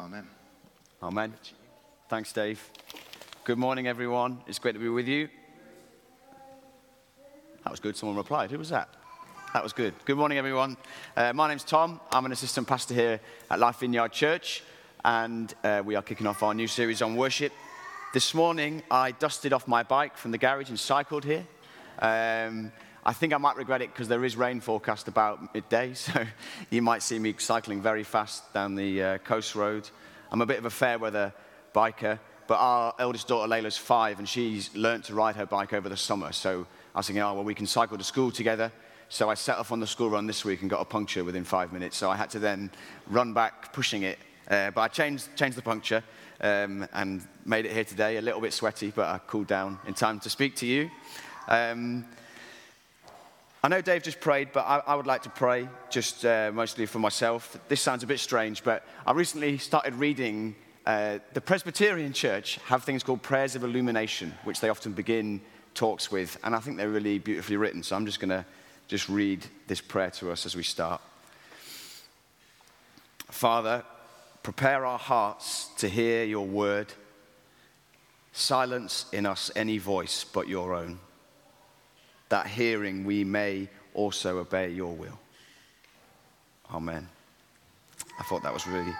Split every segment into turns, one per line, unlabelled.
Amen.
Amen. Thanks, Dave. Good morning, everyone. It's great to be with you. That was good. Someone replied. Who was that? That was good. Good morning, everyone. Uh, my name's Tom. I'm an assistant pastor here at Life Vineyard Church, and uh, we are kicking off our new series on worship. This morning, I dusted off my bike from the garage and cycled here. Um, I think I might regret it because there is rain forecast about midday, so you might see me cycling very fast down the uh, coast road. I'm a bit of a fair weather biker, but our eldest daughter Layla's five, and she's learnt to ride her bike over the summer. So I was thinking, oh, well, we can cycle to school together. So I set off on the school run this week and got a puncture within five minutes. So I had to then run back pushing it. Uh, but I changed, changed the puncture um, and made it here today. A little bit sweaty, but I cooled down in time to speak to you. Um, I know Dave just prayed, but I, I would like to pray just uh, mostly for myself. This sounds a bit strange, but I recently started reading. Uh, the Presbyterian Church have things called prayers of illumination, which they often begin talks with, and I think they're really beautifully written. So I'm just going to just read this prayer to us as we start. Father, prepare our hearts to hear your word. Silence in us any voice but your own that hearing we may also obey your will. Amen. I thought that was really,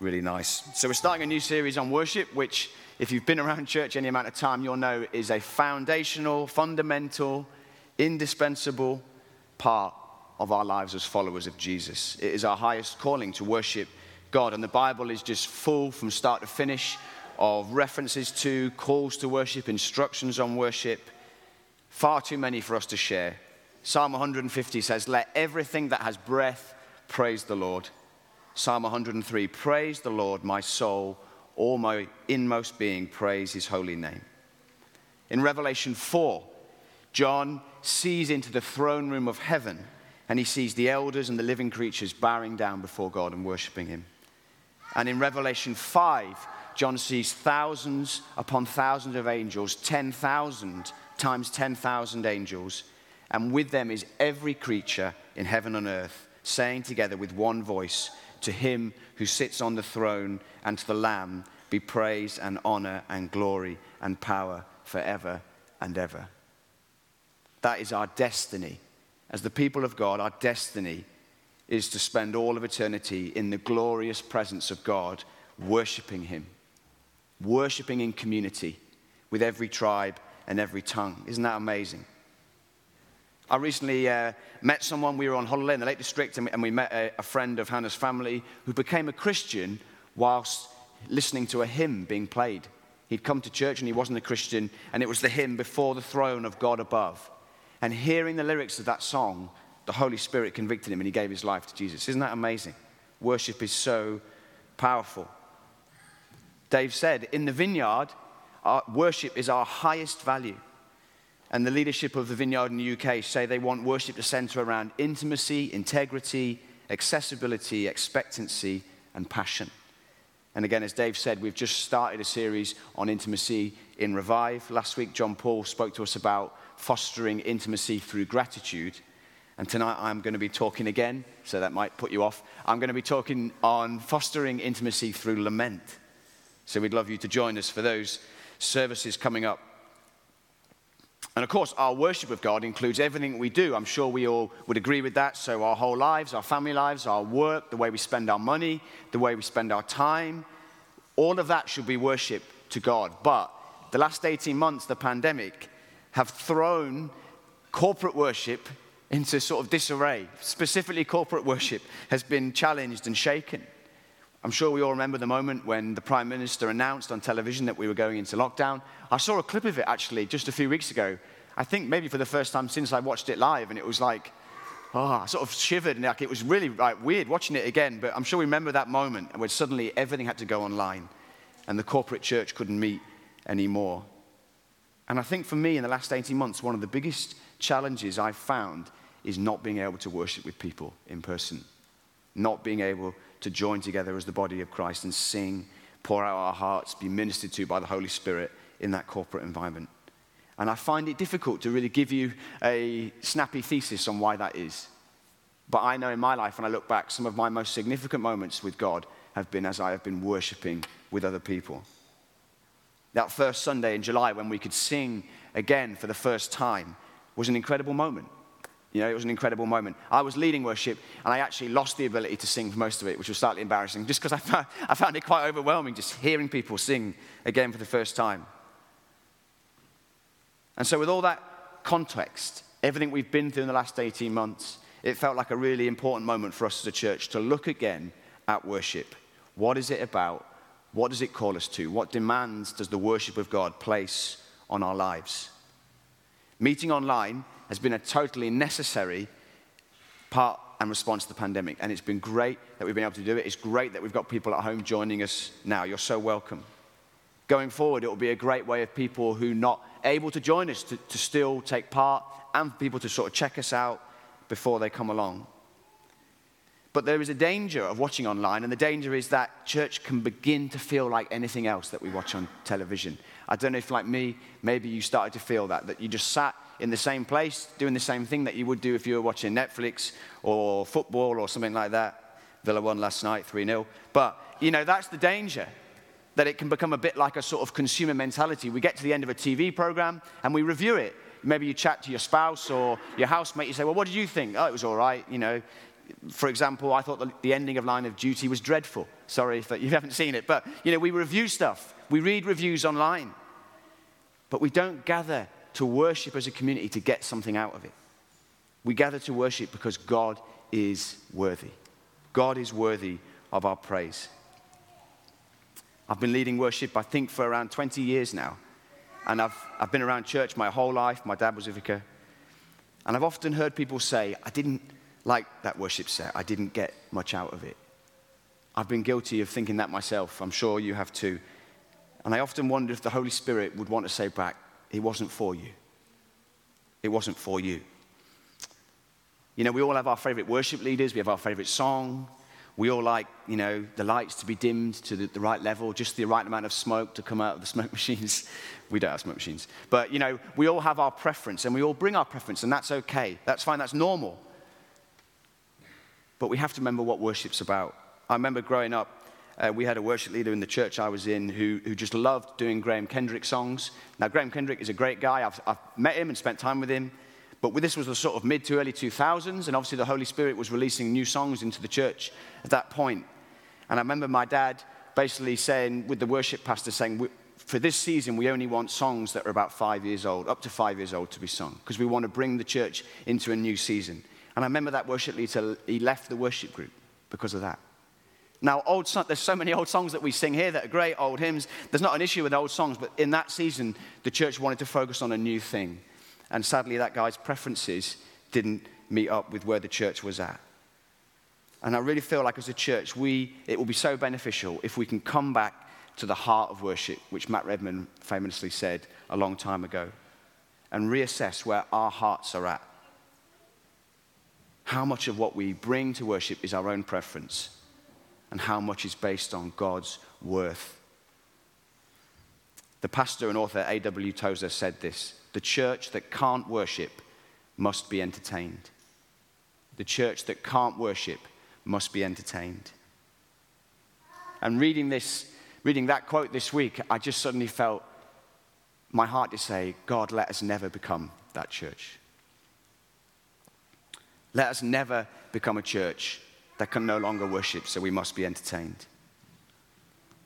really nice. So, we're starting a new series on worship, which, if you've been around church any amount of time, you'll know is a foundational, fundamental, indispensable part of our lives as followers of Jesus. It is our highest calling to worship God, and the Bible is just full from start to finish of references to, calls to worship, instructions on worship. Far too many for us to share. Psalm 150 says, Let everything that has breath praise the Lord. Psalm 103 Praise the Lord, my soul, all my inmost being, praise his holy name. In Revelation 4, John sees into the throne room of heaven and he sees the elders and the living creatures bowing down before God and worshiping him. And in Revelation 5, John sees thousands upon thousands of angels, 10,000 times 10,000 angels, and with them is every creature in heaven and earth, saying together with one voice, To him who sits on the throne and to the Lamb be praise and honor and glory and power forever and ever. That is our destiny. As the people of God, our destiny is to spend all of eternity in the glorious presence of God, worshiping Him, worshiping in community with every tribe and every tongue. Isn't that amazing? I recently uh, met someone, we were on holiday in the Lake District, and we, and we met a, a, friend of Hannah's family who became a Christian whilst listening to a hymn being played. He'd come to church and he wasn't a Christian, and it was the hymn Before the Throne of God Above. And hearing the lyrics of that song, the Holy Spirit convicted him and he gave his life to Jesus. Isn't that amazing? Worship is so powerful. Dave said, In the vineyard, our worship is our highest value. And the leadership of the Vineyard in the UK say they want worship to center around intimacy, integrity, accessibility, expectancy, and passion. And again, as Dave said, we've just started a series on intimacy in Revive. Last week, John Paul spoke to us about fostering intimacy through gratitude. And tonight, I'm going to be talking again, so that might put you off. I'm going to be talking on fostering intimacy through lament. So we'd love you to join us for those services coming up. And of course, our worship of God includes everything we do. I'm sure we all would agree with that. So, our whole lives, our family lives, our work, the way we spend our money, the way we spend our time, all of that should be worship to God. But the last 18 months, the pandemic, have thrown corporate worship into sort of disarray. Specifically, corporate worship has been challenged and shaken. I'm sure we all remember the moment when the Prime Minister announced on television that we were going into lockdown. I saw a clip of it actually just a few weeks ago. I think maybe for the first time since I watched it live, and it was like, oh, I sort of shivered, and like, it was really like, weird watching it again. But I'm sure we remember that moment when suddenly everything had to go online, and the corporate church couldn't meet anymore. And I think for me, in the last 18 months, one of the biggest challenges I've found is not being able to worship with people in person, not being able to join together as the body of Christ and sing, pour out our hearts, be ministered to by the Holy Spirit in that corporate environment. And I find it difficult to really give you a snappy thesis on why that is. But I know in my life, when I look back, some of my most significant moments with God have been as I have been worshiping with other people. That first Sunday in July when we could sing again for the first time was an incredible moment. You know, it was an incredible moment. I was leading worship, and I actually lost the ability to sing for most of it, which was slightly embarrassing, just because I found, I found it quite overwhelming just hearing people sing again for the first time. And so, with all that context, everything we've been through in the last 18 months, it felt like a really important moment for us as a church to look again at worship. What is it about? What does it call us to? What demands does the worship of God place on our lives? Meeting online has been a totally necessary part and response to the pandemic. And it's been great that we've been able to do it. It's great that we've got people at home joining us now. You're so welcome. Going forward, it will be a great way of people who are not able to join us to, to still take part and for people to sort of check us out before they come along. But there is a danger of watching online, and the danger is that church can begin to feel like anything else that we watch on television. I don't know if, like me, maybe you started to feel that, that you just sat in the same place, doing the same thing that you would do if you were watching Netflix or football or something like that. Villa won last night, 3 0. But, you know, that's the danger that it can become a bit like a sort of consumer mentality. We get to the end of a TV program and we review it. Maybe you chat to your spouse or your housemate, you say, Well, what did you think? Oh, it was all right. You know, for example, I thought the, the ending of Line of Duty was dreadful. Sorry if you haven't seen it. But, you know, we review stuff, we read reviews online. But we don't gather to worship as a community to get something out of it. We gather to worship because God is worthy. God is worthy of our praise. I've been leading worship, I think, for around 20 years now. And I've, I've been around church my whole life. My dad was a vicar. And I've often heard people say, I didn't like that worship set, I didn't get much out of it. I've been guilty of thinking that myself. I'm sure you have too. And I often wonder if the Holy Spirit would want to say back, it wasn't for you. It wasn't for you. You know, we all have our favorite worship leaders, we have our favorite song. We all like, you know, the lights to be dimmed to the, the, right level, just the right amount of smoke to come out of the smoke machines. We don't have smoke machines. But, you know, we all have our preference and we all bring our preference, and that's okay. That's fine, that's normal. But we have to remember what worship's about. I remember growing up, uh, we had a worship leader in the church I was in who, who just loved doing Graham Kendrick songs. Now, Graham Kendrick is a great guy. I've, I've met him and spent time with him. But this was the sort of mid to early 2000s, and obviously the Holy Spirit was releasing new songs into the church at that point. And I remember my dad basically saying, with the worship pastor, saying, for this season, we only want songs that are about five years old, up to five years old to be sung, because we want to bring the church into a new season. And I remember that worship leader, he left the worship group because of that. Now, old there's so many old songs that we sing here that are great, old hymns. There's not an issue with old songs, but in that season, the church wanted to focus on a new thing. And sadly, that guy's preferences didn't meet up with where the church was at. And I really feel like as a church, we, it will be so beneficial if we can come back to the heart of worship, which Matt Redman famously said a long time ago, and reassess where our hearts are at. How much of what we bring to worship is our own preference? and how much is based on God's worth. The pastor and author A.W. Tozer said this The church that can't worship must be entertained. The church that can't worship must be entertained. And reading this, reading that quote this week, I just suddenly felt my heart to say, God, let us never become that church. Let us never become a church that can no longer worship, so we must be entertained.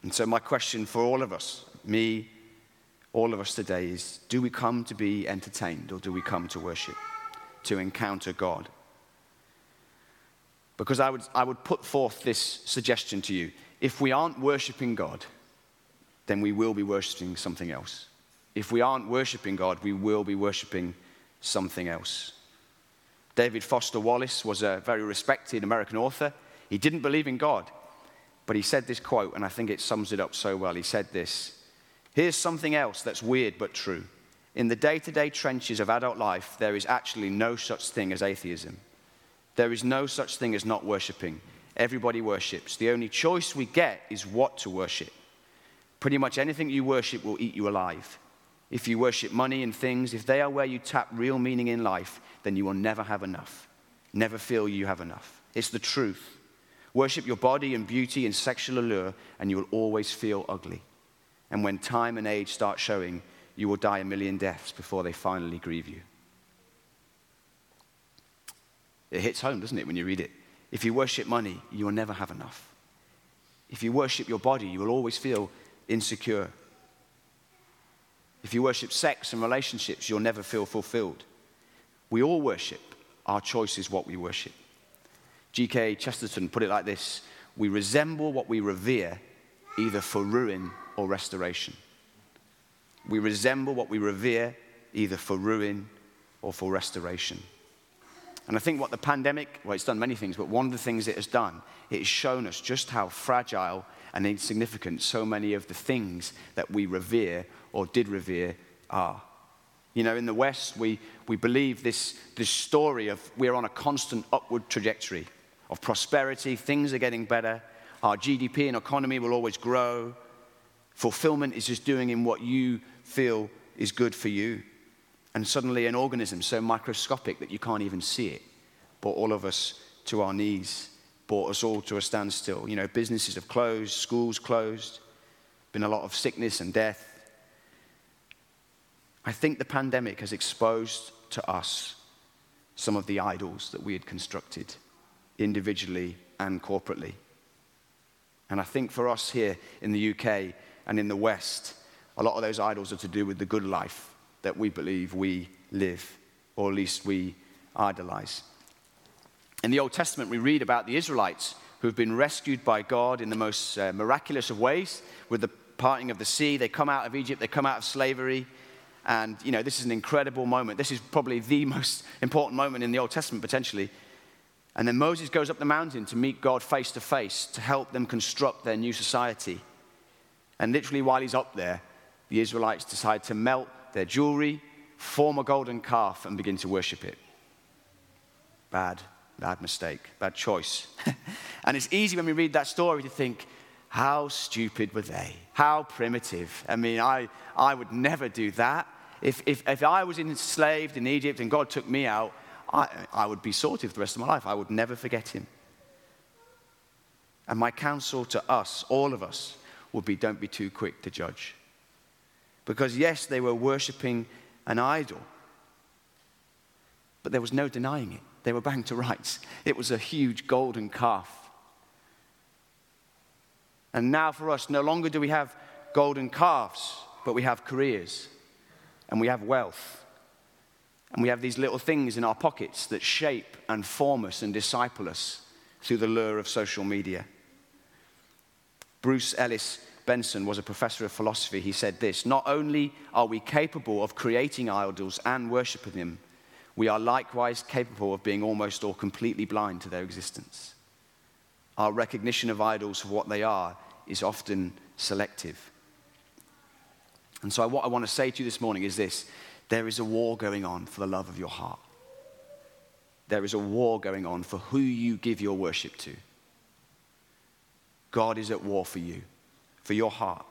And so, my question for all of us, me, all of us today, is do we come to be entertained or do we come to worship, to encounter God? Because I would, I would put forth this suggestion to you. If we aren't worshiping God, then we will be worshiping something else. If we aren't worshiping God, we will be worshiping something else. David Foster Wallace was a very respected American author. He didn't believe in God, but he said this quote, and I think it sums it up so well. He said this Here's something else that's weird but true. In the day to day trenches of adult life, there is actually no such thing as atheism. There is no such thing as not worshiping. Everybody worships. The only choice we get is what to worship. Pretty much anything you worship will eat you alive. If you worship money and things, if they are where you tap real meaning in life, then you will never have enough. Never feel you have enough. It's the truth. Worship your body and beauty and sexual allure, and you will always feel ugly. And when time and age start showing, you will die a million deaths before they finally grieve you. It hits home, doesn't it, when you read it? If you worship money, you will never have enough. If you worship your body, you will always feel insecure. If you worship sex and relationships, you'll never feel fulfilled. We all worship. Our choice is what we worship. G.K. Chesterton put it like this We resemble what we revere, either for ruin or restoration. We resemble what we revere, either for ruin or for restoration. And I think what the pandemic, well, it's done many things, but one of the things it has done, it has shown us just how fragile and insignificant so many of the things that we revere or did revere are. You know, in the West, we, we believe this, this story of we're on a constant upward trajectory of prosperity. Things are getting better. Our GDP and economy will always grow. Fulfillment is just doing in what you feel is good for you. And suddenly, an organism so microscopic that you can't even see it brought all of us to our knees, brought us all to a standstill. You know, businesses have closed, schools closed, been a lot of sickness and death. I think the pandemic has exposed to us some of the idols that we had constructed individually and corporately. And I think for us here in the UK and in the West, a lot of those idols are to do with the good life that we believe we live, or at least we idolize. In the Old Testament, we read about the Israelites who have been rescued by God in the most uh, miraculous of ways with the parting of the sea. They come out of Egypt, they come out of slavery. And, you know, this is an incredible moment. This is probably the most important moment in the Old Testament, potentially, and then Moses goes up the mountain to meet God face to face to help them construct their new society. And literally, while he's up there, the Israelites decide to melt their jewelry, form a golden calf, and begin to worship it. Bad, bad mistake, bad choice. and it's easy when we read that story to think, how stupid were they? How primitive. I mean, I, I would never do that. If, if, if I was enslaved in Egypt and God took me out, I, I would be sorted for the rest of my life. I would never forget him. And my counsel to us, all of us, would be don't be too quick to judge. Because, yes, they were worshipping an idol, but there was no denying it. They were bang to rights. It was a huge golden calf. And now for us, no longer do we have golden calves, but we have careers and we have wealth and we have these little things in our pockets that shape and form us and disciple us through the lure of social media. Bruce Ellis Benson was a professor of philosophy. He said this Not only are we capable of creating idols and worshiping them, we are likewise capable of being almost or completely blind to their existence. Our recognition of idols for what they are is often selective. And so, what I want to say to you this morning is this there is a war going on for the love of your heart. There is a war going on for who you give your worship to. God is at war for you, for your heart.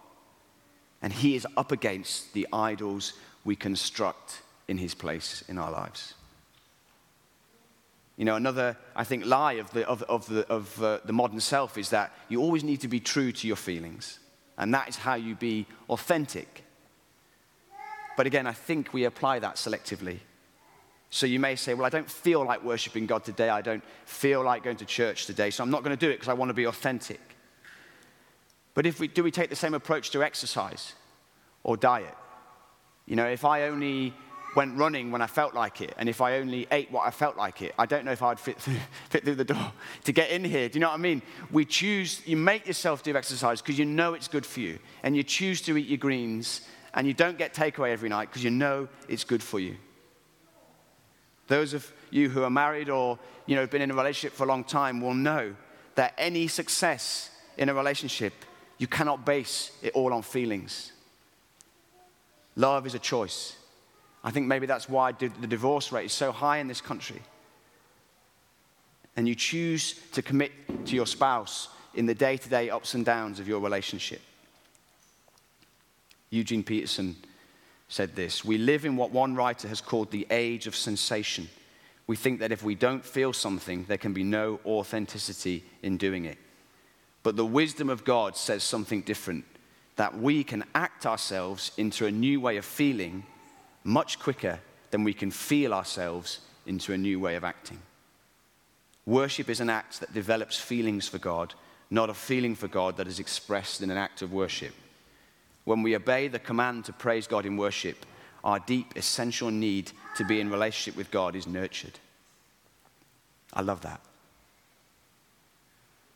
And He is up against the idols we construct in His place in our lives. You know, another, I think, lie of the, of, of the, of, uh, the modern self is that you always need to be true to your feelings. And that is how you be authentic. But again, I think we apply that selectively. So you may say, Well, I don't feel like worshiping God today. I don't feel like going to church today. So I'm not going to do it because I want to be authentic. But if we, do we take the same approach to exercise or diet? You know, if I only went running when I felt like it, and if I only ate what I felt like it, I don't know if I'd fit through, fit through the door to get in here. Do you know what I mean? We choose, you make yourself do exercise because you know it's good for you, and you choose to eat your greens and you don't get takeaway every night because you know it's good for you. Those of you who are married or you know have been in a relationship for a long time will know that any success in a relationship you cannot base it all on feelings. Love is a choice. I think maybe that's why the divorce rate is so high in this country. And you choose to commit to your spouse in the day to day ups and downs of your relationship. Eugene Peterson said this We live in what one writer has called the age of sensation, we think that if we don't feel something, there can be no authenticity in doing it. But the wisdom of God says something different that we can act ourselves into a new way of feeling much quicker than we can feel ourselves into a new way of acting. Worship is an act that develops feelings for God, not a feeling for God that is expressed in an act of worship. When we obey the command to praise God in worship, our deep, essential need to be in relationship with God is nurtured. I love that.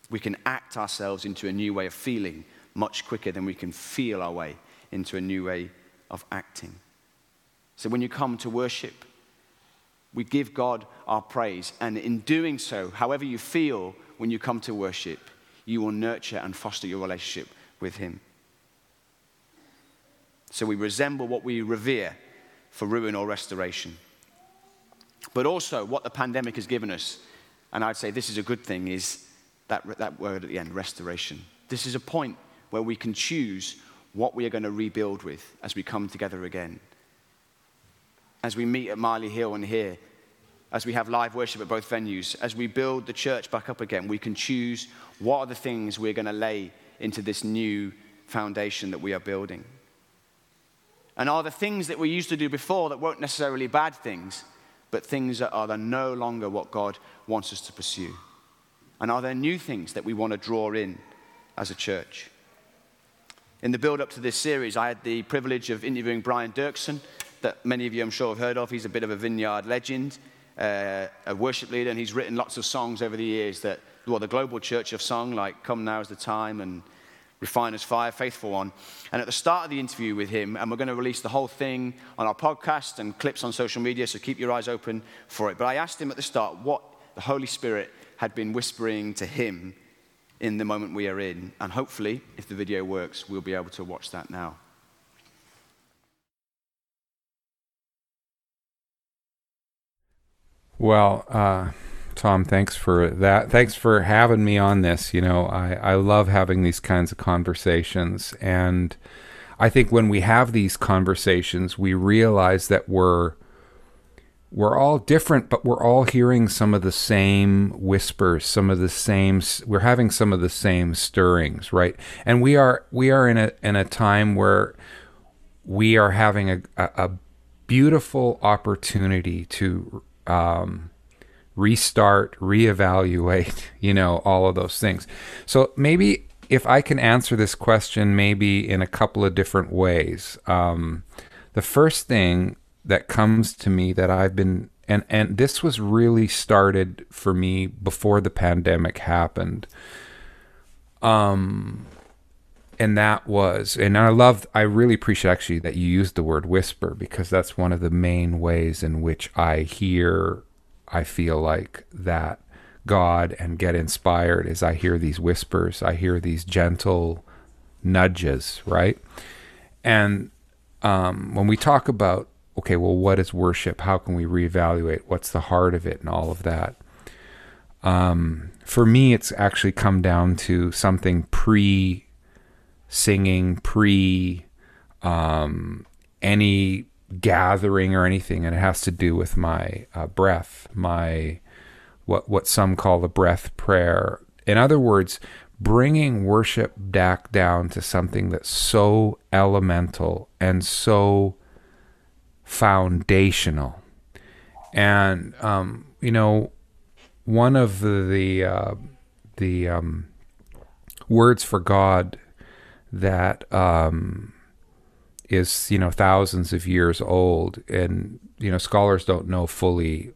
We can act ourselves into a new way of feeling much quicker than we can feel our way into a new way of acting. So when you come to worship, we give God our praise. And in doing so, however you feel when you come to worship, you will nurture and foster your relationship with Him. So we resemble what we revere for ruin or restoration. But also, what the pandemic has given us, and I'd say this is a good thing, is that, that word at the end restoration. This is a point where we can choose what we are going to rebuild with as we come together again. As we meet at Marley Hill and here, as we have live worship at both venues, as we build the church back up again, we can choose what are the things we're going to lay into this new foundation that we are building. And are the things that we used to do before that weren't necessarily bad things, but things that are no longer what God wants us to pursue? And are there new things that we want to draw in as a church? In the build up to this series, I had the privilege of interviewing Brian Doerksen, that many of you I'm sure have heard of. He's a bit of a vineyard legend, uh, a worship leader, and he's written lots of songs over the years that, well, the global church have sung, like Come Now is the Time and Refiner's Fire, Faithful One. And at the start of the interview with him, and we're going to release the whole thing on our podcast and clips on social media, so keep your eyes open for it. But I asked him at the start what the Holy Spirit had been whispering to him in the moment we are in. And hopefully, if the video works, we'll be able to watch that now.
Well, uh Tom, thanks for that. Thanks for having me on this. You know, I, I love having these kinds of conversations. And I think when we have these conversations, we realize that we're we're all different, but we're all hearing some of the same whispers, some of the same we're having some of the same stirrings, right? And we are we are in a in a time where we are having a, a, a beautiful opportunity to um, restart, reevaluate, you know, all of those things. So maybe if I can answer this question, maybe in a couple of different ways. Um, the first thing that comes to me that I've been and and this was really started for me before the pandemic happened. Um and that was and I love I really appreciate actually that you used the word whisper because that's one of the main ways in which I hear I feel like that God and get inspired as I hear these whispers, I hear these gentle nudges, right? And um, when we talk about, okay, well, what is worship? How can we reevaluate? What's the heart of it and all of that? Um, for me, it's actually come down to something pre singing, pre um, any gathering or anything, and it has to do with my uh, breath, my what what some call the breath prayer. In other words, bringing worship back down to something that's so elemental and so foundational. And um, you know, one of the the, uh, the um, words for God that um, is you know thousands of years old, and you know scholars don't know fully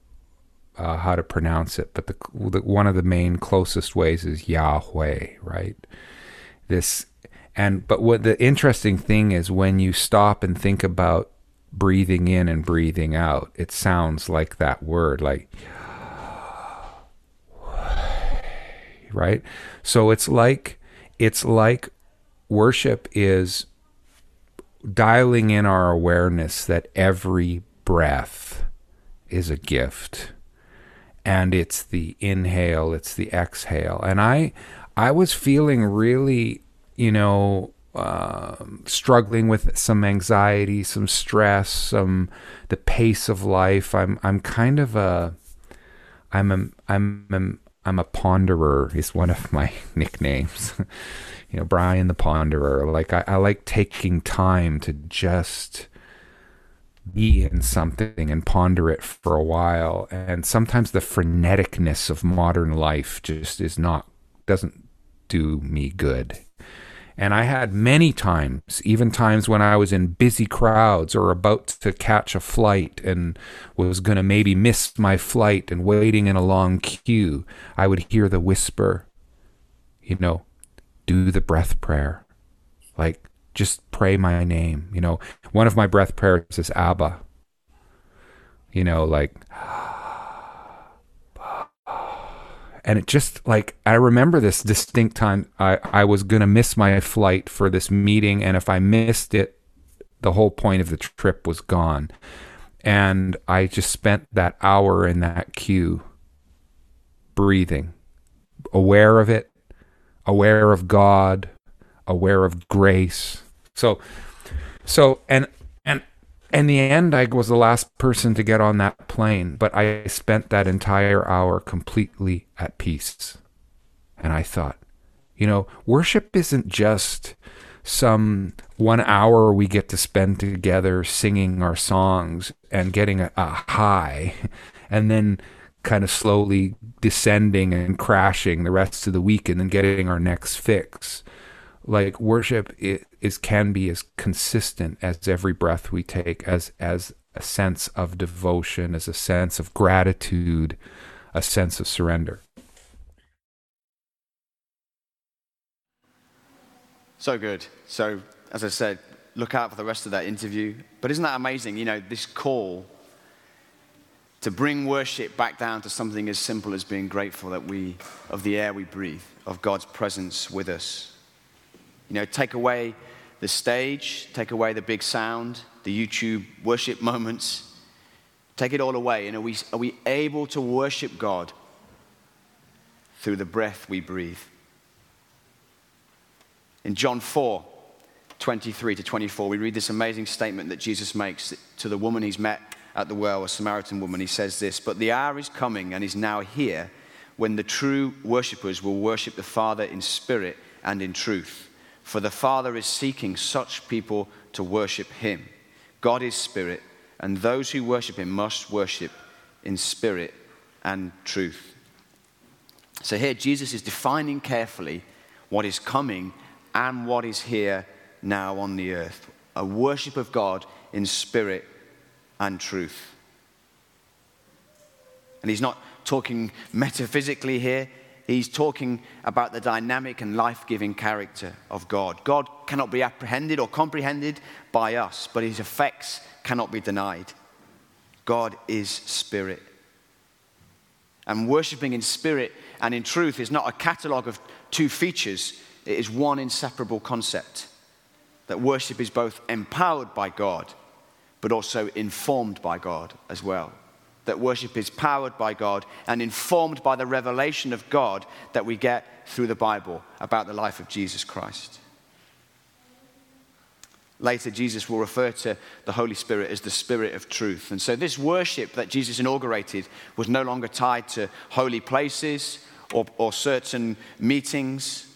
uh, how to pronounce it, but the, the, one of the main closest ways is Yahweh, right? This and but what the interesting thing is when you stop and think about breathing in and breathing out, it sounds like that word, like right. So it's like it's like worship is dialing in our awareness that every breath is a gift. And it's the inhale it's the exhale. And i i was feeling really you know uh, struggling with some anxiety some stress some the pace of life i'm i'm kind of a I'm a, I'm a, I'm a ponderer is one of my nicknames. you know, Brian the ponderer. Like I, I like taking time to just be in something and ponder it for a while. And sometimes the freneticness of modern life just is not doesn't do me good. And I had many times, even times when I was in busy crowds or about to catch a flight and was going to maybe miss my flight and waiting in a long queue, I would hear the whisper, you know, do the breath prayer. Like, just pray my name. You know, one of my breath prayers is Abba. You know, like, and it just like I remember this distinct time I, I was gonna miss my flight for this meeting, and if I missed it, the whole point of the trip was gone. And I just spent that hour in that queue breathing, aware of it, aware of God, aware of grace. So so and in the end, I was the last person to get on that plane, but I spent that entire hour completely at peace. And I thought, you know, worship isn't just some one hour we get to spend together singing our songs and getting a, a high, and then kind of slowly descending and crashing the rest of the week and then getting our next fix like worship is can be as consistent as every breath we take as as a sense of devotion as a sense of gratitude a sense of surrender.
So good. So as i said look out for the rest of that interview. But isn't that amazing? You know this call to bring worship back down to something as simple as being grateful that we of the air we breathe of god's presence with us you know, take away the stage, take away the big sound, the YouTube worship moments, take it all away. And are we, are we able to worship God through the breath we breathe? In John 4, 23 to 24, we read this amazing statement that Jesus makes to the woman he's met at the well, a Samaritan woman. He says this But the hour is coming and is now here when the true worshippers will worship the Father in spirit and in truth. For the Father is seeking such people to worship him. God is spirit, and those who worship him must worship in spirit and truth. So here, Jesus is defining carefully what is coming and what is here now on the earth a worship of God in spirit and truth. And he's not talking metaphysically here, he's talking about the dynamic and life giving character of God. God cannot be apprehended or comprehended by us, but his effects cannot be denied. God is spirit. And worshiping in spirit and in truth is not a catalogue of two features, it is one inseparable concept. That worship is both empowered by God, but also informed by God as well that worship is powered by God and informed by the revelation of God that we get through the Bible about the life of Jesus Christ. Later, Jesus will refer to the Holy Spirit as the Spirit of truth. And so, this worship that Jesus inaugurated was no longer tied to holy places or, or certain meetings.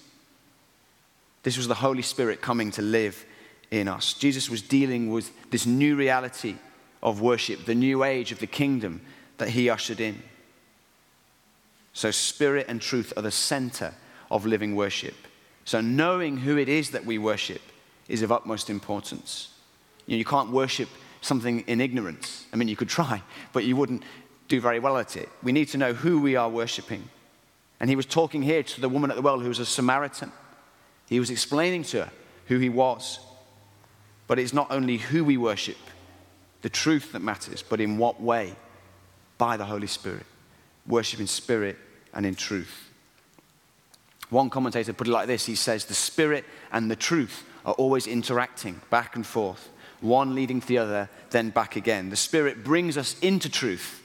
This was the Holy Spirit coming to live in us. Jesus was dealing with this new reality of worship, the new age of the kingdom that he ushered in. So, spirit and truth are the center of living worship. So, knowing who it is that we worship is of utmost importance. You, know, you can't worship something in ignorance. I mean, you could try, but you wouldn't do very well at it. We need to know who we are worshiping. And he was talking here to the woman at the well who was a Samaritan. He was explaining to her who he was. But it's not only who we worship, the truth that matters, but in what way? By the Holy Spirit. Worship in spirit and in truth. One commentator put it like this he says, The spirit and the truth are always interacting back and forth, one leading to the other, then back again. The spirit brings us into truth,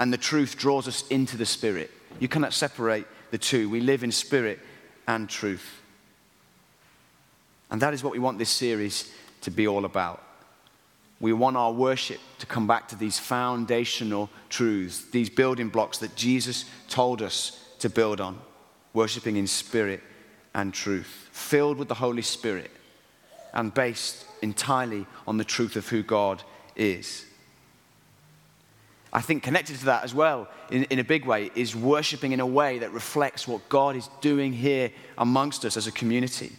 and the truth draws us into the spirit. You cannot separate the two. We live in spirit and truth. And that is what we want this series to be all about We want our worship to come back to these foundational truths, these building blocks that Jesus told us to build on, worshiping in spirit and truth, filled with the Holy Spirit and based entirely on the truth of who God is. I think connected to that as well, in, in a big way, is worshiping in a way that reflects what God is doing here amongst us as a community.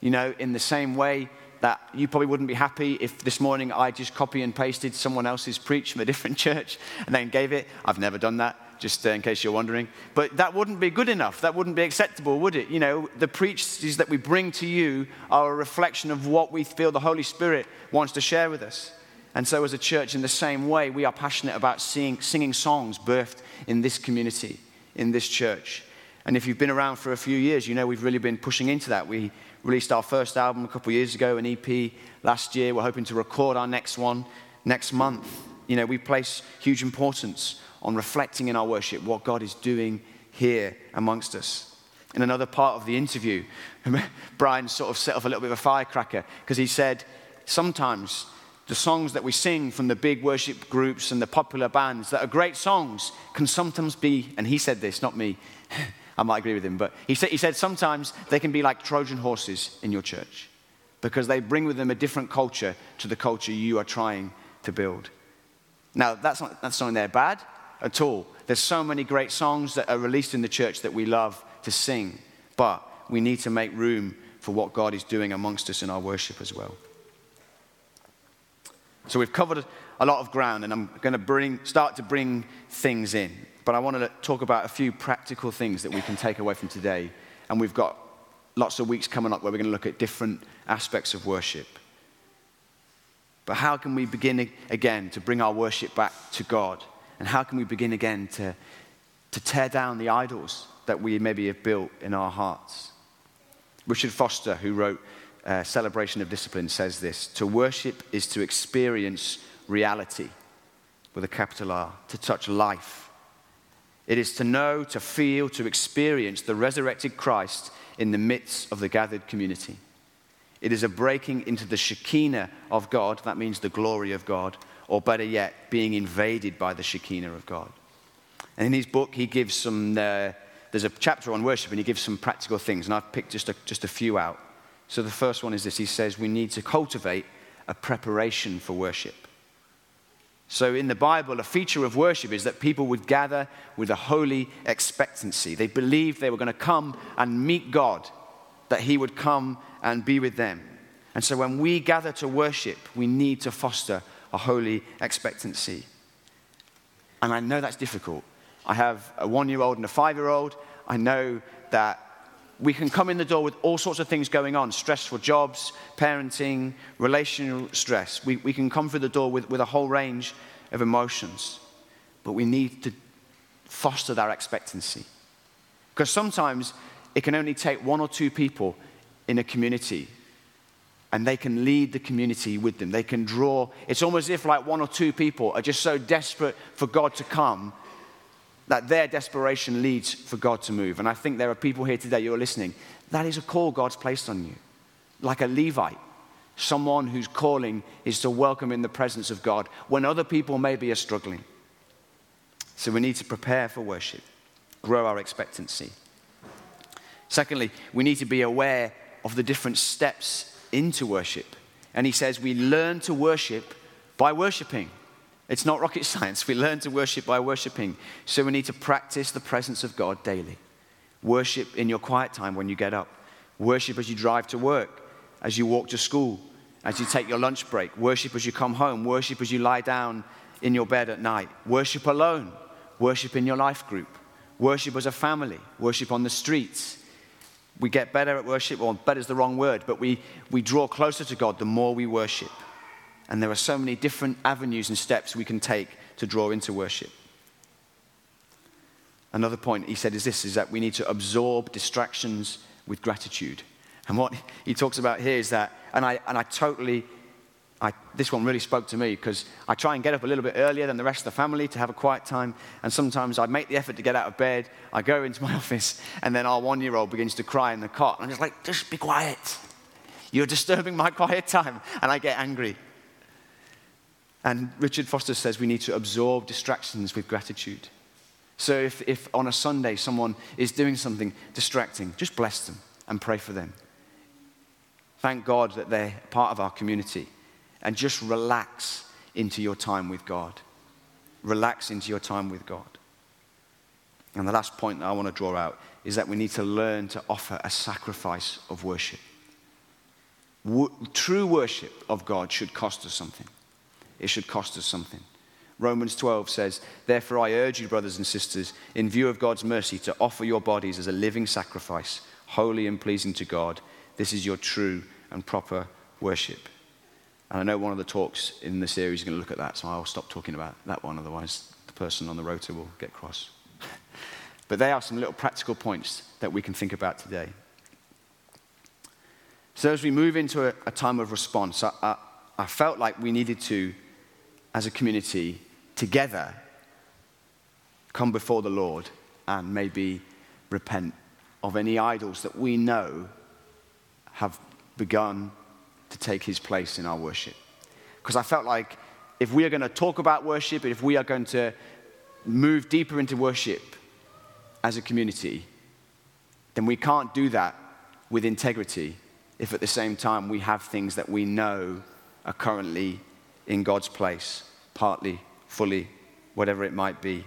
You know, in the same way that you probably wouldn't be happy if this morning I just copy and pasted someone else's preach from a different church and then gave it. I've never done that, just uh, in case you're wondering. But that wouldn't be good enough. That wouldn't be acceptable, would it? You know, the preaches that we bring to you are a reflection of what we feel the Holy Spirit wants to share with us. And so, as a church, in the same way, we are passionate about seeing, singing songs birthed in this community, in this church. And if you've been around for a few years, you know we've really been pushing into that. We released our first album a couple of years ago, an EP last year. We're hoping to record our next one next month. You know, we place huge importance on reflecting in our worship what God is doing here amongst us. In another part of the interview, Brian sort of set off a little bit of a firecracker because he said, Sometimes the songs that we sing from the big worship groups and the popular bands that are great songs can sometimes be, and he said this, not me, I might agree with him, but he said, he said sometimes they can be like Trojan horses in your church because they bring with them a different culture to the culture you are trying to build. Now, that's not, that's not they're bad at all. There's so many great songs that are released in the church that we love to sing, but we need to make room for what God is doing amongst us in our worship as well. So we've covered a lot of ground, and I'm going to bring, start to bring things in. But I want to talk about a few practical things that we can take away from today. And we've got lots of weeks coming up where we're going to look at different aspects of worship. But how can we begin again to bring our worship back to God? And how can we begin again to, to tear down the idols that we maybe have built in our hearts? Richard Foster, who wrote uh, celebration of discipline says this To worship is to experience reality with a capital R, to touch life. It is to know, to feel, to experience the resurrected Christ in the midst of the gathered community. It is a breaking into the Shekinah of God, that means the glory of God, or better yet, being invaded by the Shekinah of God. And in his book, he gives some, uh, there's a chapter on worship, and he gives some practical things, and I've picked just a, just a few out. So the first one is this He says we need to cultivate a preparation for worship. So in the Bible, a feature of worship is that people would gather with a holy expectancy. They believed they were going to come and meet God, that He would come and be with them. And so when we gather to worship, we need to foster a holy expectancy. And I know that's difficult. I have a one year old and a five year old. I know that we can come in the door with all sorts of things going on stressful jobs, parenting, relational stress. We, we can come through the door with, with a whole range of emotions, but we need to foster that expectancy. Because sometimes it can only take one or two people in a community and they can lead the community with them. They can draw. It's almost as if like one or two people are just so desperate for God to come that their desperation leads for God to move. And I think there are people here today, you're listening, that is a call God's placed on you. Like a Levite, someone whose calling is to welcome in the presence of God when other people maybe are struggling. So we need to prepare for worship, grow our expectancy. Secondly, we need to be aware of the different steps into worship. And he says we learn to worship by worshiping. It's not rocket science. We learn to worship by worshiping. So we need to practice the presence of God daily. Worship in your quiet time when you get up. Worship as you drive to work, as you walk to school, as you take your lunch break. Worship as you come home. Worship as you lie down in your bed at night. Worship alone. Worship in your life group. Worship as a family. Worship on the streets. We get better at worship, or better is the wrong word, but we, we draw closer to God the more we worship. And there are so many different avenues and steps we can take to draw into worship. Another point he said is this is that we need to absorb distractions with gratitude. And what he talks about here is that, and I, and I totally, I, this one really spoke to me because I try and get up a little bit earlier than the rest of the family to have a quiet time. And sometimes I make the effort to get out of bed. I go into my office, and then our one year old begins to cry in the cot. And I'm just like, just be quiet. You're disturbing my quiet time. And I get angry. And Richard Foster says we need to absorb distractions with gratitude. So if, if on a Sunday someone is doing something distracting, just bless them and pray for them. Thank God that they're part of our community. And just relax into your time with God. Relax into your time with God. And the last point that I want to draw out is that we need to learn to offer a sacrifice of worship. W- true worship of God should cost us something. It should cost us something. Romans 12 says, Therefore, I urge you, brothers and sisters, in view of God's mercy, to offer your bodies as a living sacrifice, holy and pleasing to God. This is your true and proper worship. And I know one of the talks in the series is going to look at that, so I'll stop talking about that one, otherwise, the person on the rota will get cross. but they are some little practical points that we can think about today. So, as we move into a, a time of response, I, I, I felt like we needed to as a community together come before the Lord and maybe repent of any idols that we know have begun to take his place in our worship. Because I felt like if we are going to talk about worship, if we are going to move deeper into worship as a community, then we can't do that with integrity if at the same time we have things that we know are currently in God's place, partly, fully, whatever it might be.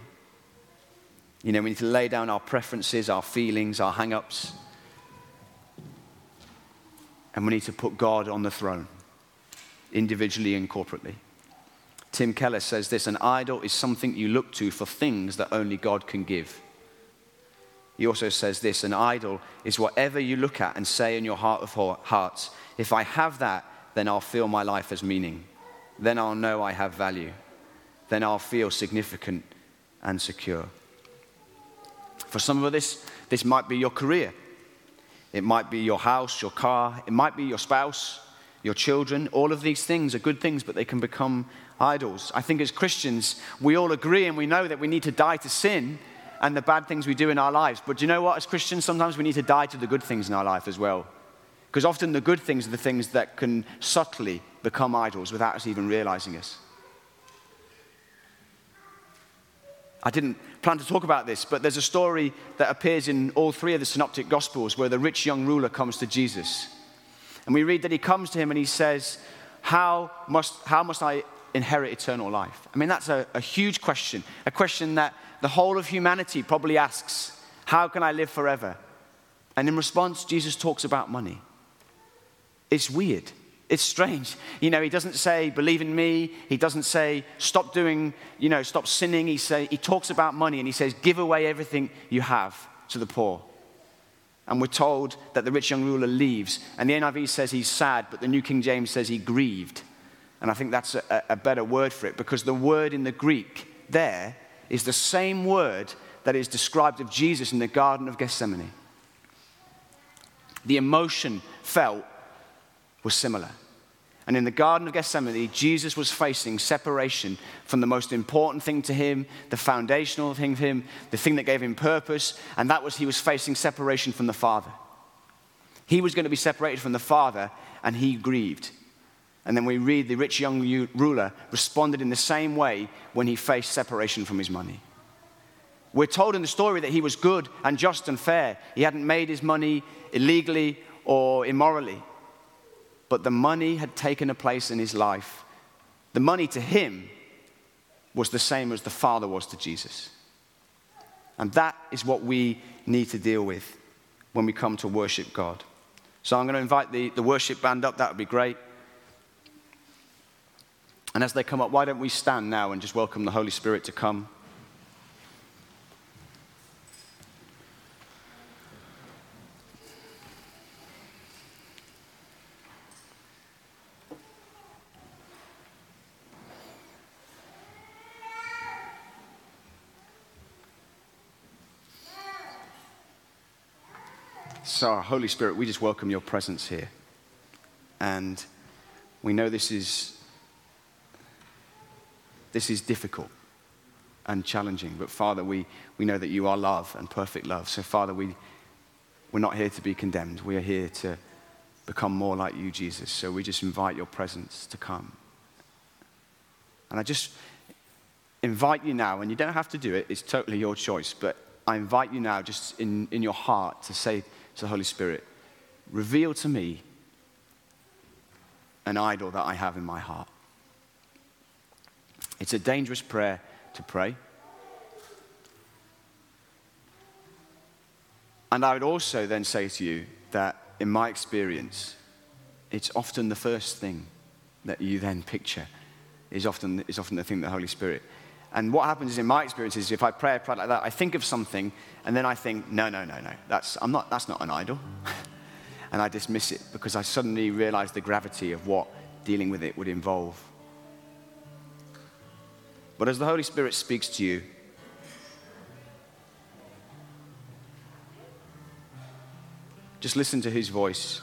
You know, we need to lay down our preferences, our feelings, our hang ups. And we need to put God on the throne, individually and corporately. Tim Keller says this an idol is something you look to for things that only God can give. He also says this an idol is whatever you look at and say in your heart of hearts, if I have that, then I'll feel my life has meaning then I'll know I have value. Then I'll feel significant and secure. For some of this, this might be your career. It might be your house, your car. It might be your spouse, your children. All of these things are good things, but they can become idols. I think as Christians, we all agree and we know that we need to die to sin and the bad things we do in our lives. But do you know what? As Christians, sometimes we need to die to the good things in our life as well. Because often the good things are the things that can subtly become idols without us even realizing it. I didn't plan to talk about this, but there's a story that appears in all three of the synoptic gospels where the rich young ruler comes to Jesus. And we read that he comes to him and he says, How must, how must I inherit eternal life? I mean, that's a, a huge question, a question that the whole of humanity probably asks How can I live forever? And in response, Jesus talks about money. It's weird. It's strange. You know, he doesn't say, believe in me. He doesn't say, stop doing, you know, stop sinning. He, say, he talks about money and he says, give away everything you have to the poor. And we're told that the rich young ruler leaves. And the NIV says he's sad, but the New King James says he grieved. And I think that's a, a better word for it because the word in the Greek there is the same word that is described of Jesus in the Garden of Gethsemane. The emotion felt was similar. And in the Garden of Gethsemane, Jesus was facing separation from the most important thing to him, the foundational thing to him, the thing that gave him purpose, and that was he was facing separation from the Father. He was going to be separated from the Father, and he grieved. And then we read the rich young ruler responded in the same way when he faced separation from his money. We're told in the story that he was good and just and fair. He hadn't made his money illegally or immorally but the money had taken a place in his life. The money to him was the same as the Father was to Jesus. And that is what we need to deal with when we come to worship God. So I'm going to invite the, the worship band up. That would be great. And as they come up, why don't we stand now and just welcome the Holy Spirit to come? So, Holy Spirit, we just welcome your presence here. And we know this is, this is difficult and challenging, but Father, we, we know that you are love and perfect love. So, Father, we, we're not here to be condemned. We are here to become more like you, Jesus. So we just invite your presence to come. And I just invite you now, and you don't have to do it, it's totally your choice, but I invite you now, just in, in your heart, to say the Holy Spirit, reveal to me an idol that I have in my heart. It's a dangerous prayer to pray. And I would also then say to you that, in my experience, it's often the first thing that you then picture is often, is often the thing that the Holy Spirit. And what happens is, in my experience, is if I pray a prayer like that, I think of something, and then I think, no, no, no, no, that's, I'm not, that's not an idol. and I dismiss it because I suddenly realize the gravity of what dealing with it would involve. But as the Holy Spirit speaks to you, just listen to his voice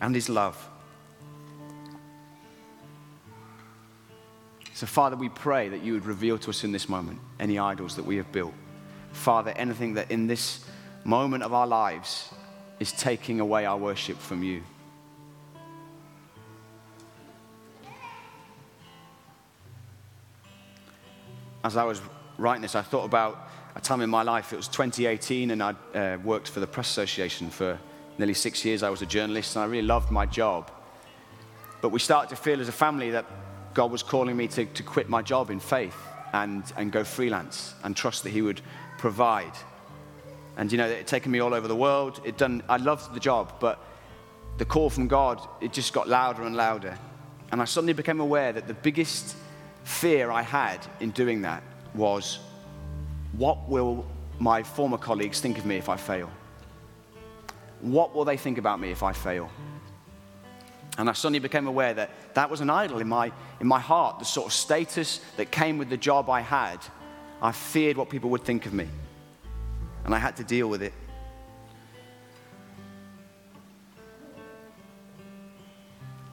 and his love. So, Father, we pray that you would reveal to us in this moment any idols that we have built. Father, anything that in this moment of our lives is taking away our worship from you. As I was writing this, I thought about a time in my life. It was 2018, and I uh, worked for the Press Association for nearly six years. I was a journalist, and I really loved my job. But we started to feel as a family that God was calling me to, to quit my job in faith and, and go freelance and trust that He would provide. And you know, it had taken me all over the world. It done, I loved the job, but the call from God, it just got louder and louder. And I suddenly became aware that the biggest fear I had in doing that was what will my former colleagues think of me if I fail? What will they think about me if I fail? And I suddenly became aware that that was an idol in my, in my heart, the sort of status that came with the job I had. I feared what people would think of me. And I had to deal with it.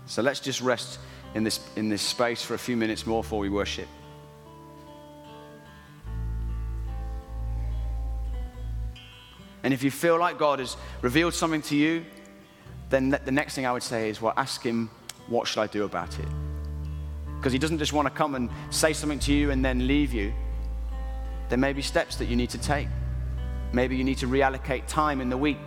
So let's just rest in this, in this space for a few minutes more before we worship. And if you feel like God has revealed something to you, then the next thing I would say is, well, ask Him, what should I do about it? Because He doesn't just want to come and say something to you and then leave you. There may be steps that you need to take. Maybe you need to reallocate time in the week.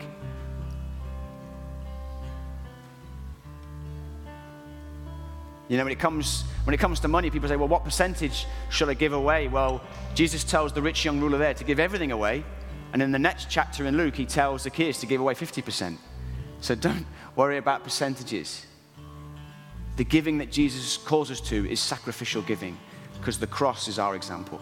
You know, when it comes when it comes to money, people say, "Well, what percentage should I give away?" Well, Jesus tells the rich young ruler there to give everything away, and in the next chapter in Luke, he tells Zacchaeus to give away 50%. So don't worry about percentages. The giving that Jesus calls us to is sacrificial giving because the cross is our example.